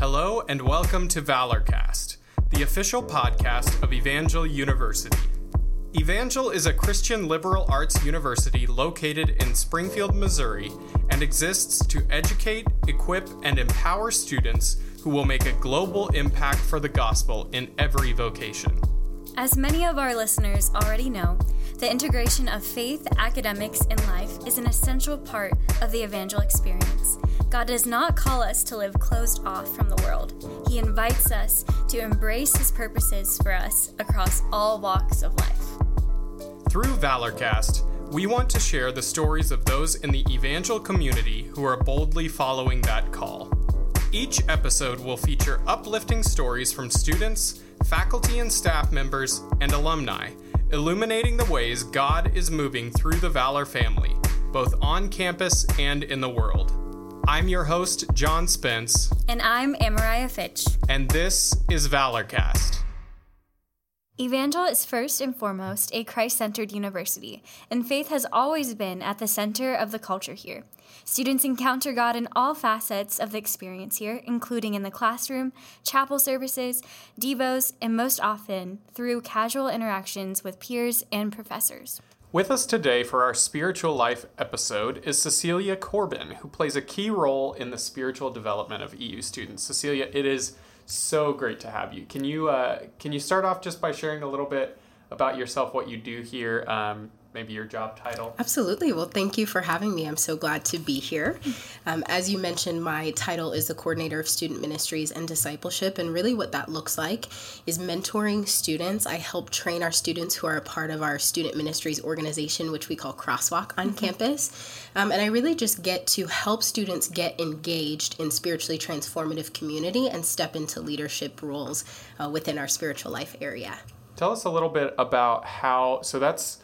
Hello and welcome to Valorcast, the official podcast of Evangel University. Evangel is a Christian liberal arts university located in Springfield, Missouri, and exists to educate, equip, and empower students who will make a global impact for the gospel in every vocation. As many of our listeners already know, the integration of faith, academics, and life is an essential part of the evangel experience. God does not call us to live closed off from the world. He invites us to embrace His purposes for us across all walks of life. Through Valorcast, we want to share the stories of those in the evangel community who are boldly following that call. Each episode will feature uplifting stories from students, faculty and staff members, and alumni, illuminating the ways God is moving through the Valor family, both on campus and in the world. I'm your host, John Spence. And I'm Amariah Fitch. And this is Valorcast. Evangel is first and foremost a Christ centered university, and faith has always been at the center of the culture here. Students encounter God in all facets of the experience here, including in the classroom, chapel services, devos, and most often through casual interactions with peers and professors. With us today for our spiritual life episode is Cecilia Corbin, who plays a key role in the spiritual development of EU students. Cecilia, it is so great to have you. Can you uh, can you start off just by sharing a little bit about yourself, what you do here, um, maybe your job title? Absolutely. Well, thank you for having me. I'm so glad to be here. Um, as you mentioned, my title is the coordinator of student ministries and discipleship. And really, what that looks like is mentoring students. I help train our students who are a part of our student ministries organization, which we call Crosswalk on mm-hmm. campus. Um, and I really just get to help students get engaged in spiritually transformative community and step into leadership roles uh, within our spiritual life area. Tell us a little bit about how, so that's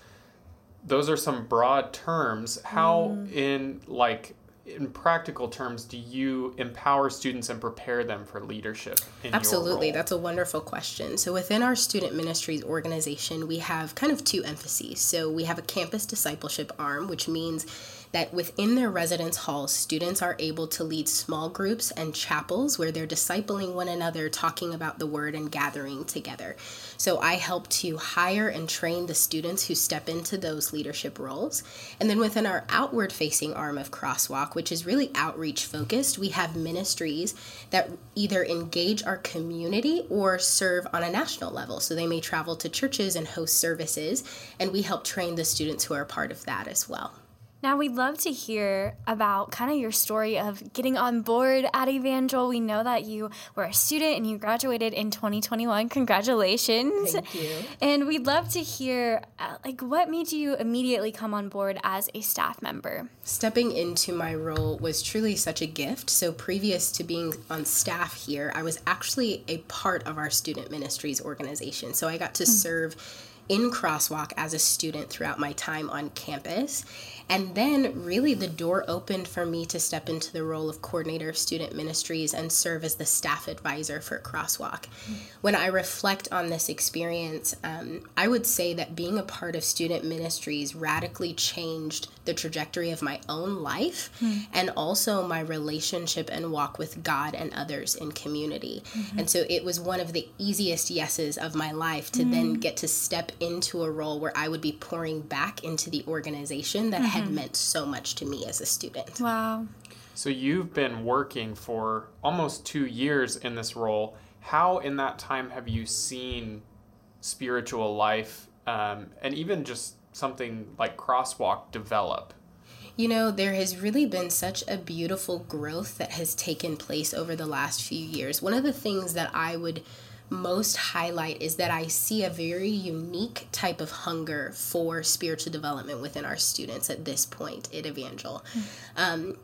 those are some broad terms. How, mm. in like in practical terms, do you empower students and prepare them for leadership? Absolutely, that's a wonderful question. So, within our student ministries organization, we have kind of two emphases. So, we have a campus discipleship arm, which means that within their residence halls, students are able to lead small groups and chapels where they're discipling one another, talking about the word, and gathering together. So I help to hire and train the students who step into those leadership roles. And then within our outward facing arm of Crosswalk, which is really outreach focused, we have ministries that either engage our community or serve on a national level. So they may travel to churches and host services, and we help train the students who are part of that as well. Now, we'd love to hear about kind of your story of getting on board at Evangel. We know that you were a student and you graduated in 2021. Congratulations. Thank you. And we'd love to hear, uh, like, what made you immediately come on board as a staff member? Stepping into my role was truly such a gift. So, previous to being on staff here, I was actually a part of our student ministries organization. So, I got to mm. serve in Crosswalk as a student throughout my time on campus. And then, really, the door opened for me to step into the role of coordinator of student ministries and serve as the staff advisor for Crosswalk. Mm-hmm. When I reflect on this experience, um, I would say that being a part of student ministries radically changed the trajectory of my own life mm-hmm. and also my relationship and walk with God and others in community. Mm-hmm. And so it was one of the easiest yeses of my life to then mm. get to step into a role where I would be pouring back into the organization that had mm-hmm. meant so much to me as a student. Wow. So you've been working for almost two years in this role. How, in that time, have you seen spiritual life um, and even just something like crosswalk develop? You know, there has really been such a beautiful growth that has taken place over the last few years. One of the things that I would most highlight is that I see a very unique type of hunger for spiritual development within our students at this point at Evangel. Mm-hmm. Um,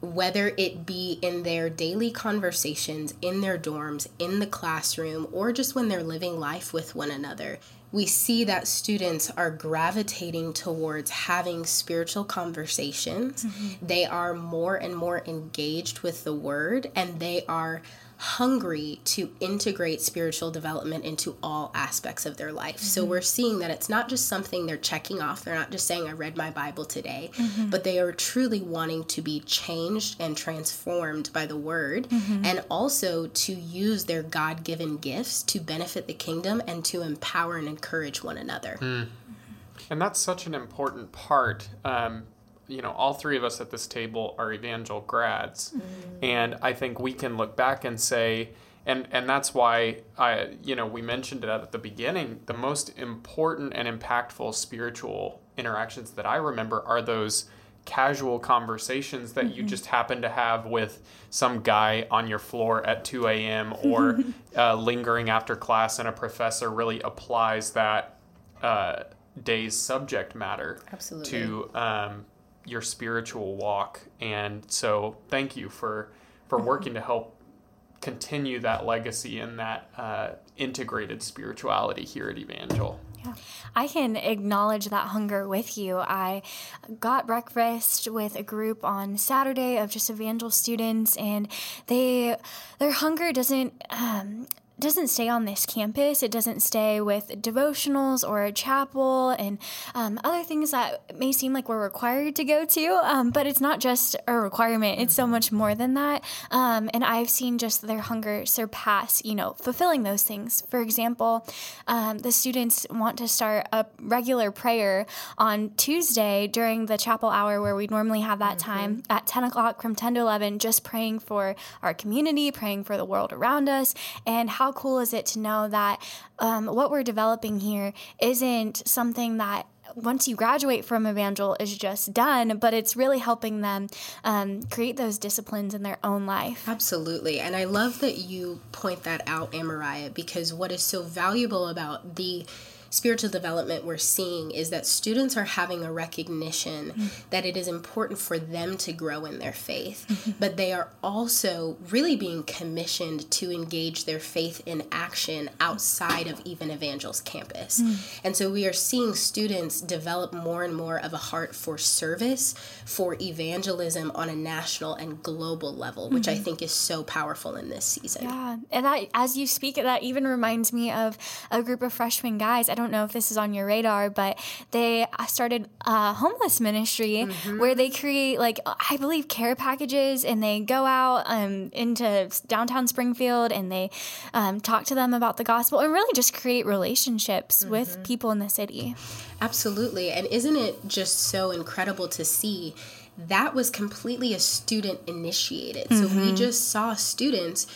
whether it be in their daily conversations, in their dorms, in the classroom, or just when they're living life with one another, we see that students are gravitating towards having spiritual conversations. Mm-hmm. They are more and more engaged with the word, and they are hungry to integrate spiritual development into all aspects of their life. Mm-hmm. So we're seeing that it's not just something they're checking off. They're not just saying, I read my Bible today, mm-hmm. but they are truly wanting to be changed and transformed by the word mm-hmm. and also to use their God given gifts to benefit the kingdom and to empower and encourage one another. Mm. And that's such an important part. Um, you know, all three of us at this table are evangel grads. Mm-hmm. And I think we can look back and say, and, and that's why I, you know, we mentioned it at the beginning. The most important and impactful spiritual interactions that I remember are those casual conversations that mm-hmm. you just happen to have with some guy on your floor at 2 a.m. or uh, lingering after class, and a professor really applies that uh, day's subject matter Absolutely. to um, your spiritual walk. And so, thank you for for mm-hmm. working to help continue that legacy and that uh, integrated spirituality here at Evangel. Yeah. I can acknowledge that hunger with you. I got breakfast with a group on Saturday of just evangel students, and they their hunger doesn't um, doesn't stay on this campus. It doesn't stay with devotionals or a chapel and um, other things that may seem like we're required to go to. Um, but it's not just a requirement, it's so much more than that. Um, and I've seen just their hunger surpass, you know, fulfilling those things. For example, um, the students want to start a regular prayer on Tuesday during the chapel hour where we normally have that mm-hmm. time at 10 o'clock from 10 to 11, just praying for our community, praying for the world around us, and how how cool is it to know that um, what we're developing here isn't something that once you graduate from evangel is just done but it's really helping them um, create those disciplines in their own life. Absolutely. And i love that you point that out amariah because what is so valuable about the spiritual development we're seeing is that students are having a recognition mm-hmm. that it is important for them to grow in their faith, mm-hmm. but they are also really being commissioned to engage their faith in action outside of even Evangel's campus. Mm-hmm. And so we are seeing students develop more and more of a heart for service, for evangelism on a national and global level, which I mm-hmm. think is so powerful in this season. Yeah. And that, as you speak, that even reminds me of a group of freshman guys don't know if this is on your radar, but they started a homeless ministry mm-hmm. where they create like I believe care packages and they go out um, into downtown Springfield and they um, talk to them about the gospel and really just create relationships mm-hmm. with people in the city. Absolutely, and isn't it just so incredible to see? That was completely a student initiated. Mm-hmm. So we mm-hmm. just saw students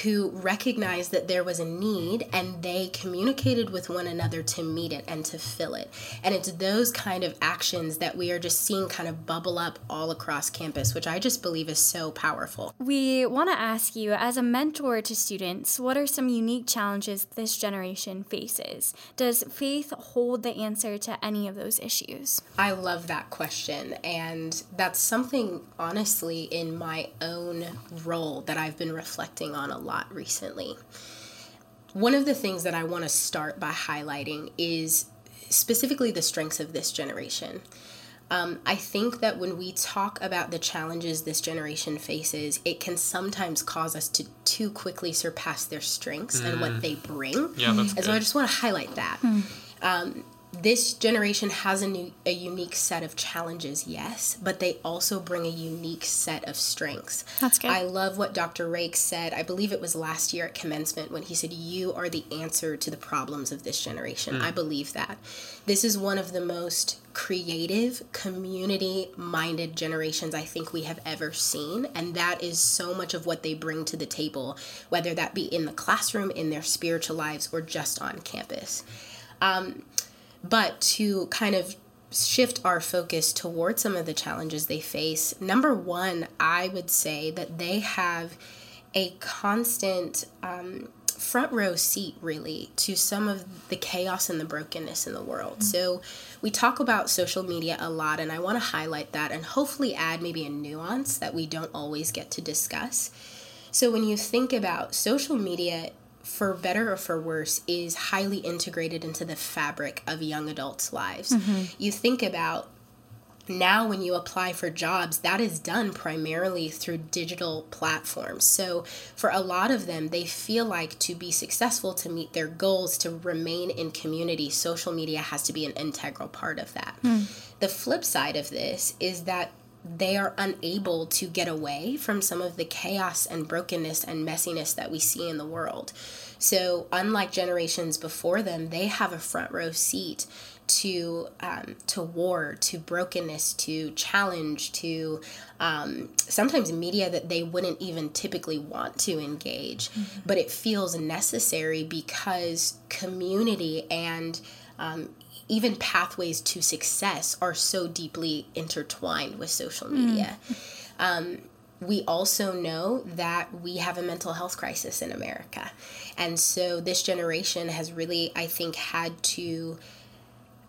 who recognized that there was a need and they communicated with one another to meet it and to fill it. And it's those kind of actions that we are just seeing kind of bubble up all across campus, which I just believe is so powerful. We want to ask you, as a mentor to students, what are some unique challenges this generation faces? Does faith hold the answer to any of those issues? I love that question. And that's something, honestly, in my own role that I've been reflecting on a lot recently. One of the things that I want to start by highlighting is specifically the strengths of this generation. Um, I think that when we talk about the challenges this generation faces, it can sometimes cause us to too quickly surpass their strengths mm. and what mm. they bring. Yeah, that's and good. so I just want to highlight that. Mm. Um, this generation has a new a unique set of challenges yes but they also bring a unique set of strengths. That's good. I love what dr Rakes said. I believe it was last year at commencement when he said you are the answer to the problems of this generation. Mm. i believe that. This is one of the most creative community minded generations i think we have ever seen and that is so much of what they bring to the table whether that be in the classroom in their spiritual lives or just on campus. Um, but to kind of shift our focus towards some of the challenges they face, number one, I would say that they have a constant um, front row seat, really, to some of the chaos and the brokenness in the world. Mm-hmm. So, we talk about social media a lot, and I want to highlight that and hopefully add maybe a nuance that we don't always get to discuss. So, when you think about social media, for better or for worse, is highly integrated into the fabric of young adults' lives. Mm-hmm. You think about now when you apply for jobs that is done primarily through digital platforms so for a lot of them they feel like to be successful to meet their goals to remain in community social media has to be an integral part of that mm. the flip side of this is that they are unable to get away from some of the chaos and brokenness and messiness that we see in the world. So, unlike generations before them, they have a front row seat to um, to war, to brokenness, to challenge, to um, sometimes media that they wouldn't even typically want to engage, mm-hmm. but it feels necessary because community and um, even pathways to success are so deeply intertwined with social media. Mm. we also know that we have a mental health crisis in America. And so this generation has really, I think, had to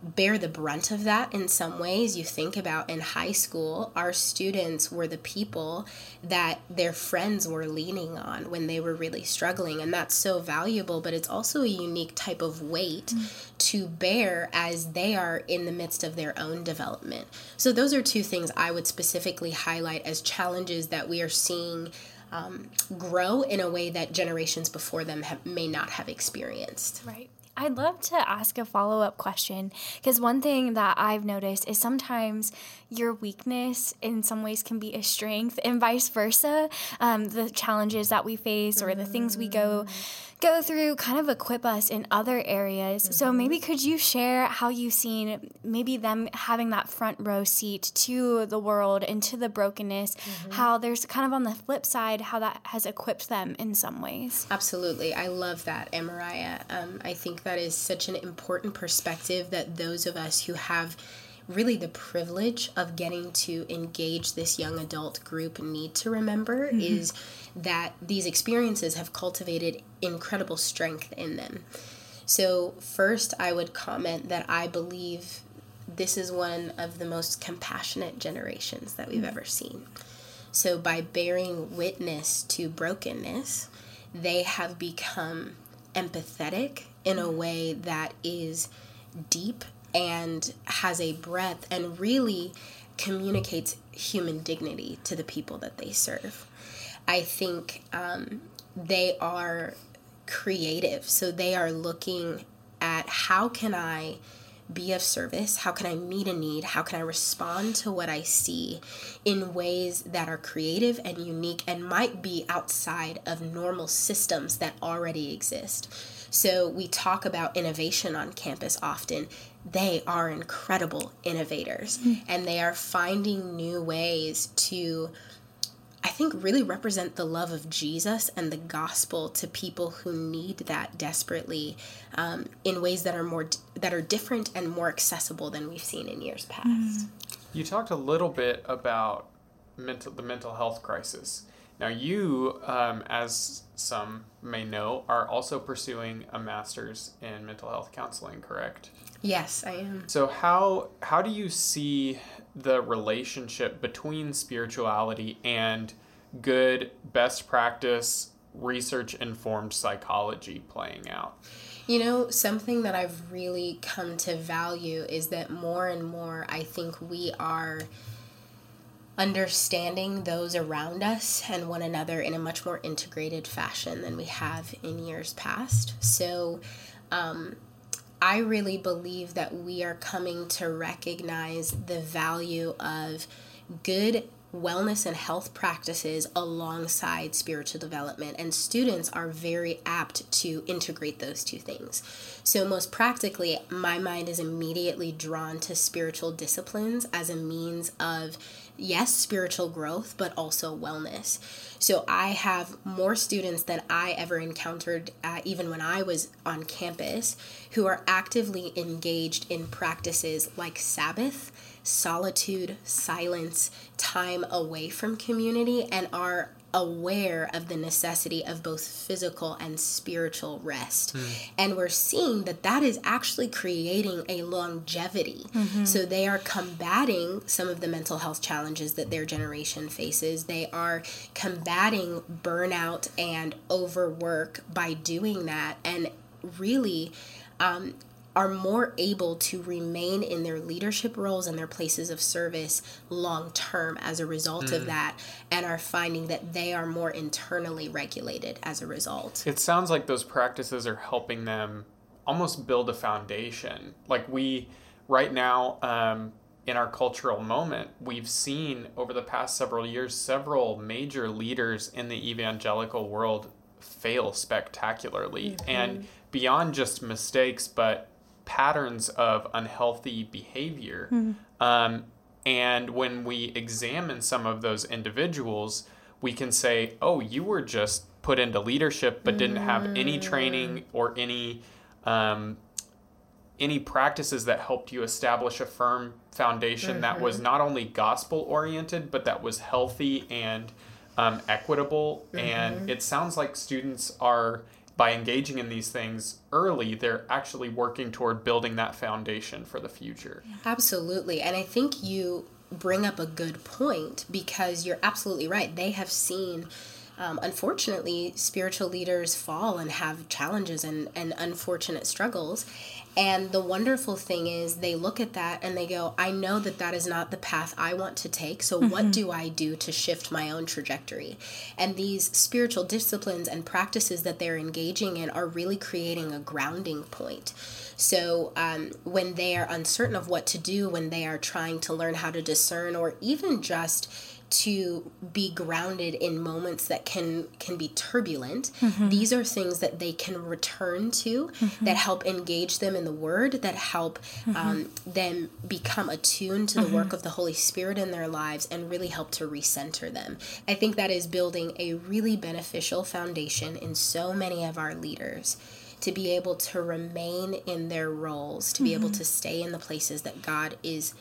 bear the brunt of that in some ways. You think about in high school, our students were the people that their friends were leaning on when they were really struggling. And that's so valuable, but it's also a unique type of weight mm. to bear as they are in the midst of their own development. So, those are two things I would specifically highlight as challenges that we are seeing. Um, grow in a way that generations before them have, may not have experienced. Right. I'd love to ask a follow up question because one thing that I've noticed is sometimes your weakness in some ways can be a strength and vice versa. Um, the challenges that we face or the things we go go through kind of equip us in other areas. Mm-hmm. So maybe could you share how you've seen maybe them having that front row seat to the world and to the brokenness, mm-hmm. how there's kind of on the flip side how that has equipped them in some ways. Absolutely. I love that, Amariah. Um, I think that is such an important perspective that those of us who have really the privilege of getting to engage this young adult group need to remember mm-hmm. is that these experiences have cultivated incredible strength in them. So, first, I would comment that I believe this is one of the most compassionate generations that we've mm-hmm. ever seen. So, by bearing witness to brokenness, they have become empathetic in a way that is deep and has a breadth and really communicates human dignity to the people that they serve. I think um, they are creative, so they are looking at how can I be of service? How can I meet a need? How can I respond to what I see in ways that are creative and unique and might be outside of normal systems that already exist? So, we talk about innovation on campus often they are incredible innovators mm-hmm. and they are finding new ways to I think really represent the love of Jesus and the gospel to people who need that desperately um, in ways that are more that are different and more accessible than we've seen in years past. Mm. You talked a little bit about mental the mental health crisis. Now, you, um, as some may know, are also pursuing a master's in mental health counseling, correct? Yes, I am. So how how do you see the relationship between spirituality and good best practice research informed psychology playing out? You know, something that I've really come to value is that more and more I think we are understanding those around us and one another in a much more integrated fashion than we have in years past. So, um, I really believe that we are coming to recognize the value of good wellness and health practices alongside spiritual development, and students are very apt to integrate those two things. So, most practically, my mind is immediately drawn to spiritual disciplines as a means of yes, spiritual growth, but also wellness. So I have more students than I ever encountered, uh, even when I was on campus, who are actively engaged in practices like Sabbath, solitude, silence, time away from community, and are aware of the necessity of both physical and spiritual rest. Mm. And we're seeing that that is actually creating a longevity. Mm-hmm. So they are combating some of the mental health challenges that their generation faces. They are combating burnout and overwork by doing that and really um, are more able to remain in their leadership roles and their places of service long term as a result mm. of that and are finding that they are more internally regulated as a result. It sounds like those practices are helping them almost build a foundation. Like we, right now, um, in our cultural moment, we've seen over the past several years several major leaders in the evangelical world fail spectacularly. Mm-hmm. And beyond just mistakes, but patterns of unhealthy behavior. Mm-hmm. Um, and when we examine some of those individuals, we can say, oh, you were just put into leadership but didn't have any training mm. or any um, any practices that helped you establish a firm foundation mm-hmm. that was mm-hmm. not only gospel oriented but that was healthy and um, equitable mm-hmm. and it sounds like students are by engaging in these things early, they're actually working toward building that foundation for the future. Absolutely. And I think you bring up a good point because you're absolutely right. They have seen. Um, unfortunately, spiritual leaders fall and have challenges and, and unfortunate struggles. And the wonderful thing is, they look at that and they go, I know that that is not the path I want to take. So, mm-hmm. what do I do to shift my own trajectory? And these spiritual disciplines and practices that they're engaging in are really creating a grounding point. So, um, when they are uncertain of what to do, when they are trying to learn how to discern, or even just to be grounded in moments that can can be turbulent mm-hmm. these are things that they can return to mm-hmm. that help engage them in the word that help mm-hmm. um, them become attuned to the work mm-hmm. of the holy spirit in their lives and really help to recenter them i think that is building a really beneficial foundation in so many of our leaders to be able to remain in their roles to be able mm-hmm. to stay in the places that god is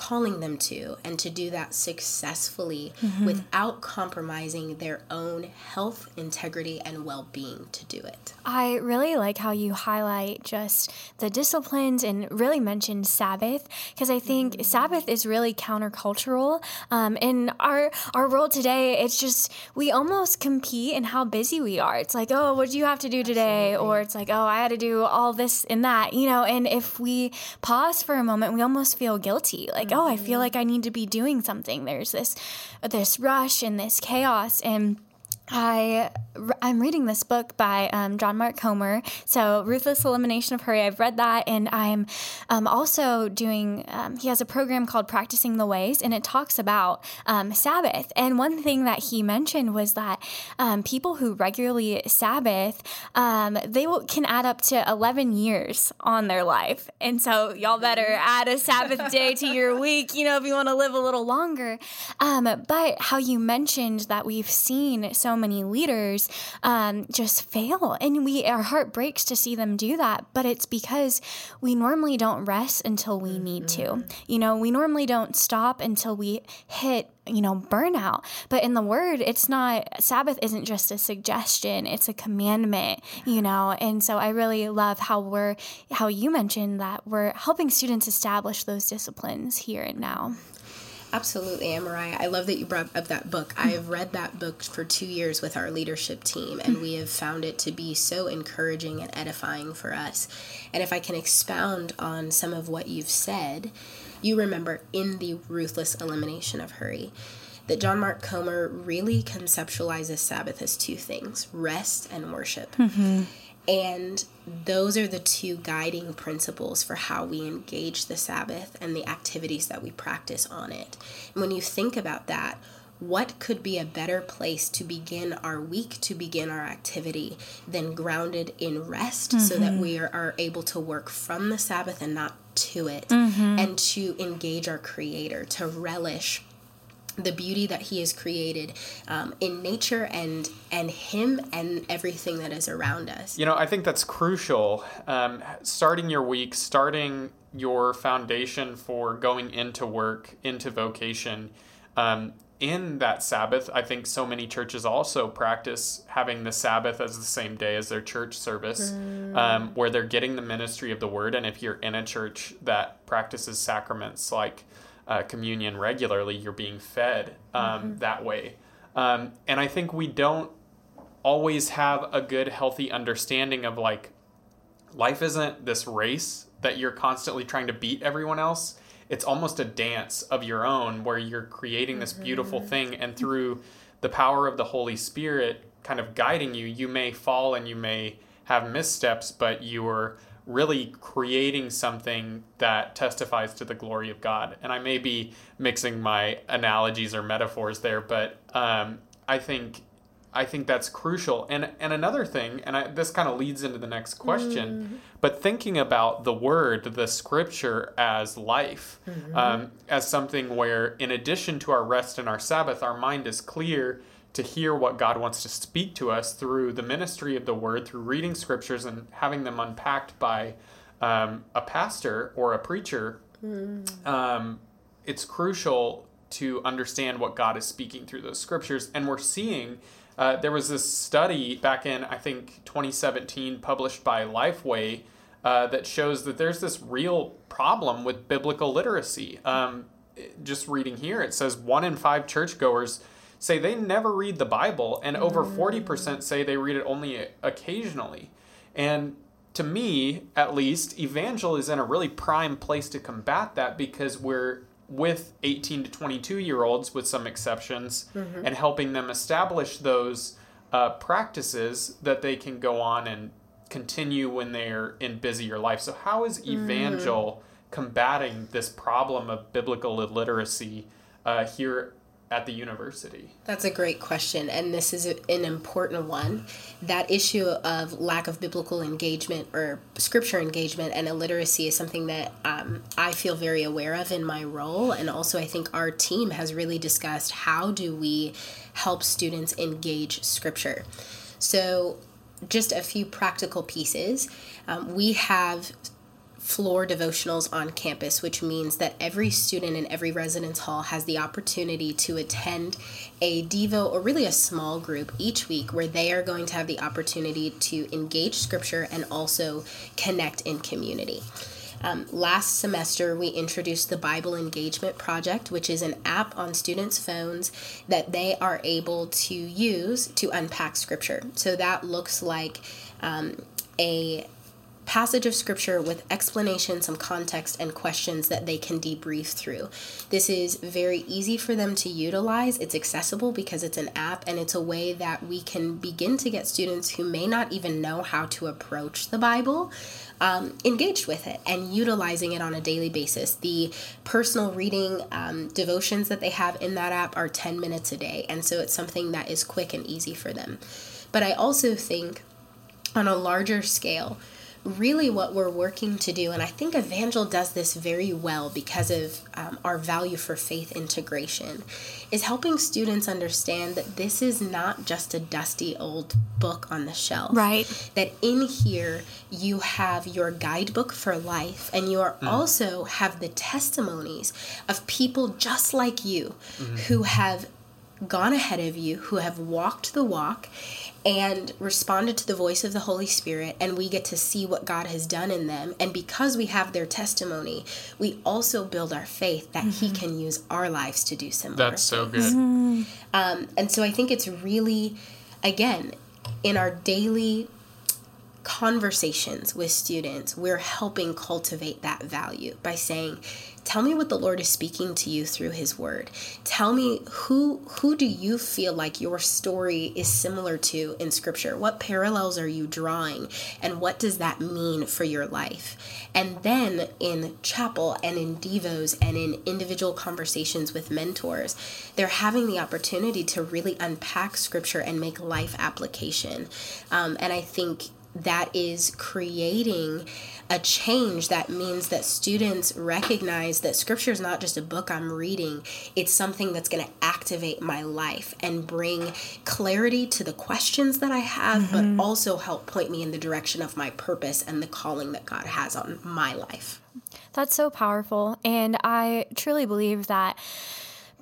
calling them to, and to do that successfully mm-hmm. without compromising their own health, integrity, and well being to do it. I really like how you highlight just the disciplines and really mention Sabbath because I think mm-hmm. Sabbath is really countercultural. Um, in our, our world today, it's just we almost compete in how busy we are. It's like, oh, what do you have to do today? Absolutely. Or it's like, oh, I had to do all this and that, you know. And if we pause for a moment, we almost feel guilty. Like, like, oh, I feel like I need to be doing something. There's this this rush and this chaos and I I'm reading this book by um, John Mark Comer. So Ruthless Elimination of Hurry. I've read that, and I'm um, also doing. Um, he has a program called Practicing the Ways, and it talks about um, Sabbath. And one thing that he mentioned was that um, people who regularly Sabbath, um, they will, can add up to 11 years on their life. And so y'all better add a Sabbath day to your week. You know, if you want to live a little longer. but how you mentioned that we've seen so many leaders um, just fail, and we our heart breaks to see them do that. But it's because we normally don't rest until we need to. Mm-hmm. You know, we normally don't stop until we hit you know burnout but in the word it's not sabbath isn't just a suggestion it's a commandment you know and so i really love how we're how you mentioned that we're helping students establish those disciplines here and now Absolutely, Mariah. I love that you brought up that book. I have read that book for two years with our leadership team, and we have found it to be so encouraging and edifying for us. And if I can expound on some of what you've said, you remember in the ruthless elimination of hurry that John Mark Comer really conceptualizes Sabbath as two things rest and worship. Mm-hmm. And those are the two guiding principles for how we engage the Sabbath and the activities that we practice on it. And when you think about that, what could be a better place to begin our week, to begin our activity, than grounded in rest mm-hmm. so that mm-hmm. we are, are, able to work from the Sabbath and not to it, mm-hmm. and to engage our Creator, to relish the beauty that he has created um, in nature and and him and everything that is around us you know i think that's crucial um, starting your week starting your foundation for going into work into vocation um, in that sabbath i think so many churches also practice having the sabbath as the same day as their church service mm. Um, where they're getting the ministry of the word and if you're in a church that practices sacraments like uh, communion regularly, you're being fed um, mm-hmm. that way. Um, and I think we don't always have a good, healthy understanding of like life isn't this race that you're constantly trying to beat everyone else. It's almost a dance of your own where you're creating this beautiful thing, and through the power of the Holy Spirit kind of guiding you, you may fall and you may have missteps, but you are really creating something that testifies to the glory of God. And I may be mixing my analogies or metaphors there, but um, I think I think that's crucial. And and another thing, and I, this kind of leads into the next question, mm. but thinking about the word, the scripture as life, mm-hmm. um, as something where, in addition to our rest and our Sabbath, our mind is clear to hear what God wants to speak to us through the ministry of the word, through reading scriptures and having them unpacked by um, a pastor or a preacher. Mm. Um, it's crucial to understand what God is speaking through those scriptures. And we're seeing uh, there was this study back in, I think, 2017, published by Lifeway, uh, that shows that there's this real problem with biblical literacy. Um, just reading here, it says one in five churchgoers say they never read the Bible, and over 40% mm. say they read it only occasionally. And to me, at least, Evangel is in a really prime place to combat that because we're with 18 to 22 year olds, with some exceptions, mm-hmm. and helping them establish those uh, practices that they can go on and continue when they're in busier life. So, how is Evangel mm. combating this problem of biblical illiteracy uh, here at the university? That's a great question, and this is an important one. That issue of lack of biblical engagement or scripture engagement and illiteracy is something that um, I feel very aware of in my role, and also I think our team has really discussed how do we help students engage scripture. So, just a few practical pieces. Um, we have floor devotionals on campus, which means that every student in every residence hall has the opportunity to attend a Devo or really a small group each week where they are going to have the opportunity to engage scripture and also connect in community. Um, last semester, we introduced the Bible Engagement Project, which is an app on students' phones that they are able to use to unpack scripture. So that looks like um, a passage of scripture with explanation, some context, and questions that they can debrief through. This is very easy for them to utilize. It's accessible because it's an app, and it's a way that we can begin to get students who may not even know how to approach the Bible. Um, engaged with it and utilizing it on a daily basis. The personal reading um, devotions that they have in that app are 10 minutes a day, and so it's something that is quick and easy for them. But I also think on a larger scale, really what we're working to do, and I think Evangel does this very well because of um, our value for faith integration, is helping students understand that this is not just a dusty old book on the shelf. Right. That in here you have your guidebook for life, and you are mm. also have the testimonies of people just like you mm-hmm. who have gone ahead of you, who have walked the walk and responded to the voice of the Holy Spirit, and we get to see what God has done in them. And because we have their testimony, we also build our faith that mm-hmm. He can use our lives to do similar. That's so good. Mm-hmm. Um, and so I think it's really, again, in our daily conversations with students, we're helping cultivate that value by saying, tell me what the lord is speaking to you through his word. Tell me who who do you feel like your story is similar to in scripture? What parallels are you drawing? And what does that mean for your life? And then in chapel and in devos and in individual conversations with mentors they're having the opportunity to really unpack scripture and make life application. Um, and i think that is creating a change that means that students recognize that scripture is not just a book I'm reading, it's something that's going to activate my life and bring clarity to the questions that I have, mm-hmm. but also help point me in the direction of my purpose and the calling that God has on my life. That's so powerful. And I truly believe that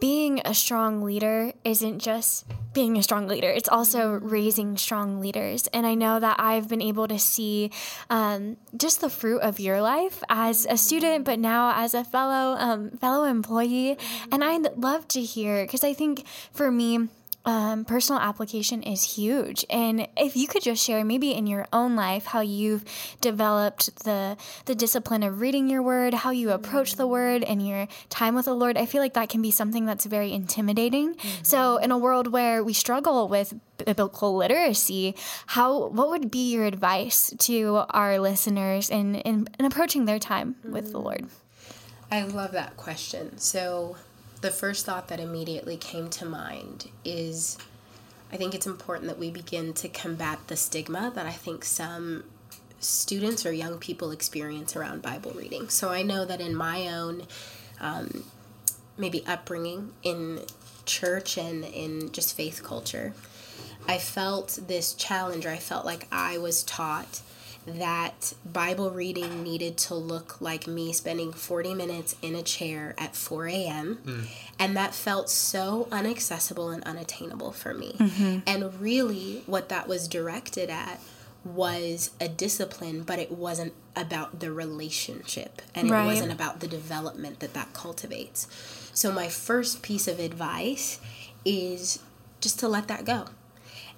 being a strong leader isn't just being a strong leader, it's also raising strong leaders. And I know that I've been able to see um, just the fruit of your life as a student, but now as a fellow um, fellow employee. And I'd love to hear because I think for me, um, personal application is huge. And if you could just share, maybe in your own life, how you've developed the the discipline of reading your word, how you approach the word, and your time with the Lord, I feel like that can be something that's very intimidating. Mm-hmm. So, in a world where we struggle with biblical literacy, how what would be your advice to our listeners in in, in approaching their time mm-hmm. with the Lord? I love that question. So the first thought that immediately came to mind is I think it's important that we begin to combat the stigma that I think some students or young people experience around Bible reading. So I know that in my own um, maybe upbringing in church and in just faith culture, I felt this challenge, or I felt like I was taught that Bible reading needed to look like me spending 40 minutes in a chair at 4 a.m. Mm. And that felt so inaccessible and unattainable for me. Mm-hmm. And really, what that was directed at was a discipline, but it wasn't about the relationship and right. it wasn't about the development that that cultivates. So, my first piece of advice is just to let that go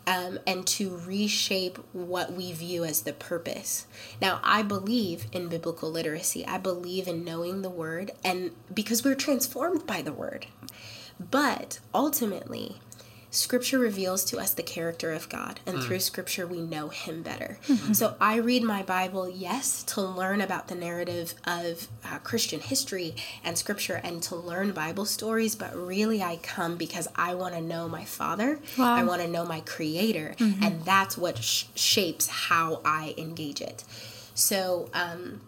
um, and to reshape what we view as the purpose. Now, I believe in biblical literacy, I believe in knowing the word, and because we're transformed by the word. But ultimately, Scripture reveals to us the character of God, and mm. through Scripture, we know Him better. Mm-hmm. So I read my Bible, yes, to learn about the narrative of uh, Christian history and Scripture and to learn Bible stories, but really I come because I want to know my Father, wow. I want to know my Creator, mm-hmm. and that's what sh- shapes how I engage it. So, um,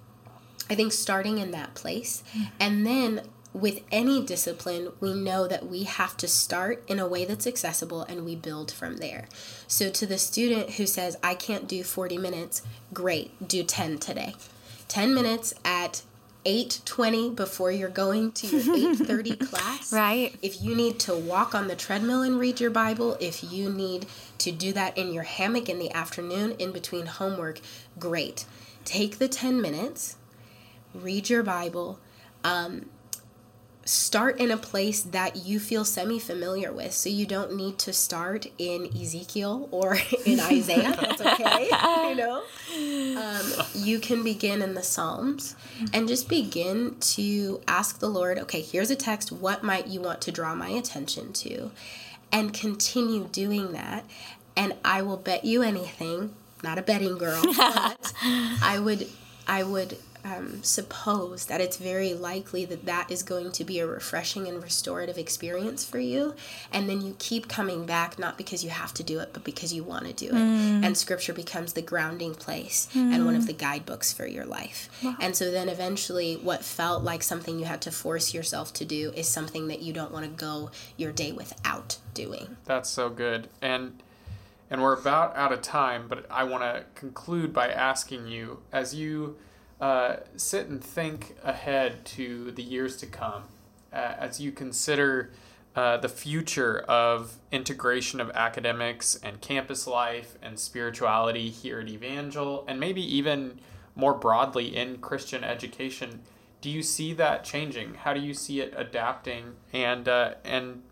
I think starting in that place, mm. and then with any discipline, we know that we have to start in a way that's accessible and we build from there. So, to the student who says, I can't do 40 minutes, great, do 10 today. 10 minutes at 8:20 before you're going to your 8:30 class. Right. If you need to walk on the treadmill and read your Bible, if you need to do that in your hammock in the afternoon in between homework, great. Take the 10 minutes, read your Bible, um, start in a place that you feel semi familiar with. So you don't need to start in Ezekiel or in Isaiah. That's okay. You know, um, you can begin in the Psalms and just begin to ask the Lord, okay, here's a text. What might you want to draw my attention to? And continue doing that. And I will bet you anything, not a betting girl, but I would, I would um, suppose that it's very likely that that is going to be a refreshing and restorative experience for you. And then you keep coming back, not because you have to do it, but because you want to do it. Mm. And scripture becomes the grounding place mm. and one of mm. the guidebooks for your life. Wow. And so then eventually, what felt like something you had to force yourself to do is something that you don't want to go your day without doing. That's so good. And and we're about out of time, but I want to conclude by asking you as you uh, sit and think ahead to the years to come uh, as you consider uh, the future of integration of academics and campus life and spirituality here at Evangel, and maybe even more broadly in Christian education. Do you see that changing? How do you see it adapting, and uh, and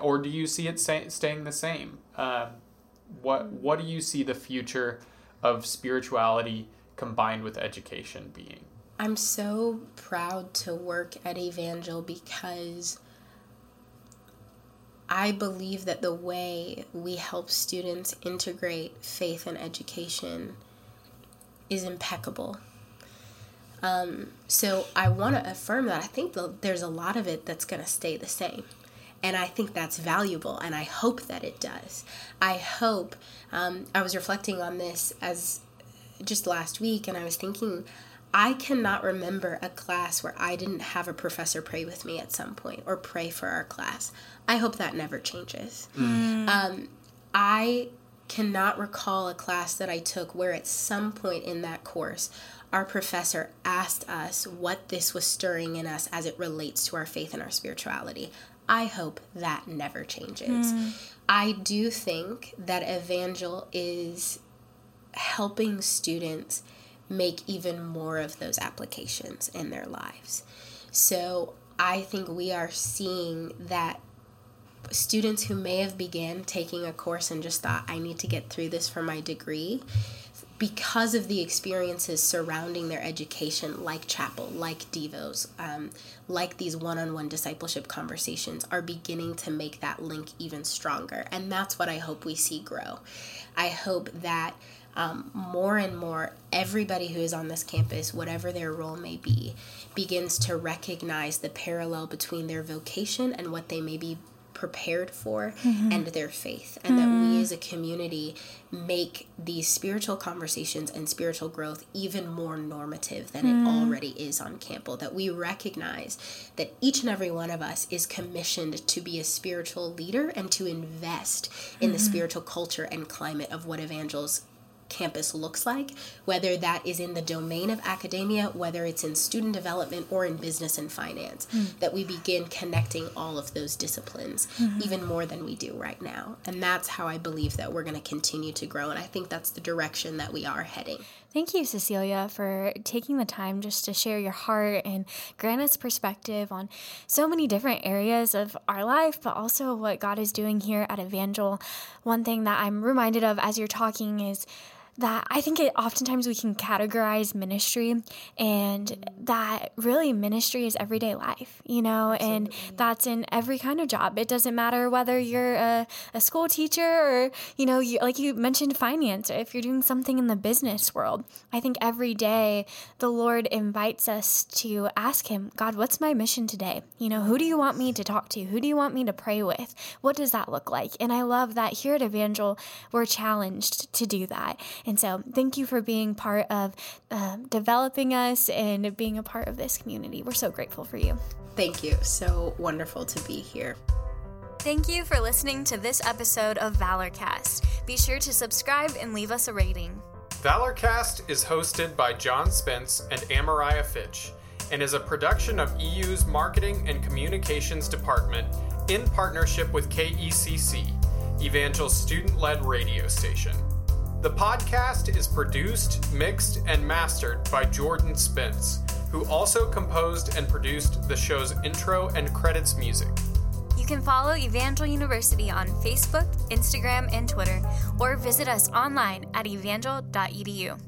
or do you see it staying the same? Uh, what what do you see the future of spirituality? Combined with education being? I'm so proud to work at Evangel because I believe that the way we help students integrate faith and education is impeccable. Um, so I want to affirm that I think the, there's a lot of it that's going to stay the same. And I think that's valuable, and I hope that it does. I hope, um, I was reflecting on this as just last week and I was thinking I cannot remember a class where I didn't have a professor pray with me at some point or pray for our class. I hope that never changes. Mm. Um, I cannot recall a class that I took where at some point in that course our professor asked us what this was stirring in us as it relates to our faith and our spirituality. I hope that never changes. Mm. I do think that Evangel is helping students make even more of those applications in their lives. So I think we are seeing that students who may have began taking a course and just thought I need to get through this for my degree because of the experiences surrounding their education, like chapel, like Devos, um, like these one on one discipleship conversations, are beginning to make that link even stronger. And that's what I hope we see grow. I hope that um, more and more everybody who is on this campus, whatever their role may be, begins to recognize the parallel between their vocation and what they may be prepared for mm-hmm. and their faith and mm-hmm. that we mm. as a community make these spiritual conversations and spiritual growth even more normative than mm-hmm. it already is on campus that we recognize that each and every one of us is commissioned to be a spiritual leader and to invest in the mm-hmm. spiritual culture and climate of what evangels campus looks like, whether that is in the domain of academia, whether it's in student development or in business and finance, mm. that we begin connecting all of those disciplines mm-hmm. even more than we do right now. And that's how I believe that we're going to continue to grow. And I think that's the direction that we are heading. Thank you, Cecilia, for taking the time just to share your heart and Granite's perspective on so many different areas of our life, but also what God is doing here at Evangel. One thing that I'm reminded of as you're talking is that I think it oftentimes we can categorize ministry and that really ministry is everyday life, you know, Absolutely. and that's in every kind of job. It doesn't matter whether you're a, a school teacher or, you know, you, like you mentioned finance, or if you're doing something in the business world. I think every day the Lord invites us to ask Him, God, what's my mission today? You know, who do you want me to talk to? Who do you want me to pray with? What does that look like? And I love that here at Evangel, we're challenged to do that. And so, thank you for being part of uh, developing us and being a part of this community. We're so grateful for you. Thank you. So wonderful to be here. Thank you for listening to this episode of Valorcast. Be sure to subscribe and leave us a rating. Valorcast is hosted by John Spence and Amariah Fitch and is a production of EU's Marketing and Communications Department in partnership with KECC, Evangel's student led radio station. The podcast is produced, mixed, and mastered by Jordan Spence, who also composed and produced the show's intro and credits music. You can follow Evangel University on Facebook, Instagram, and Twitter, or visit us online at evangel.edu.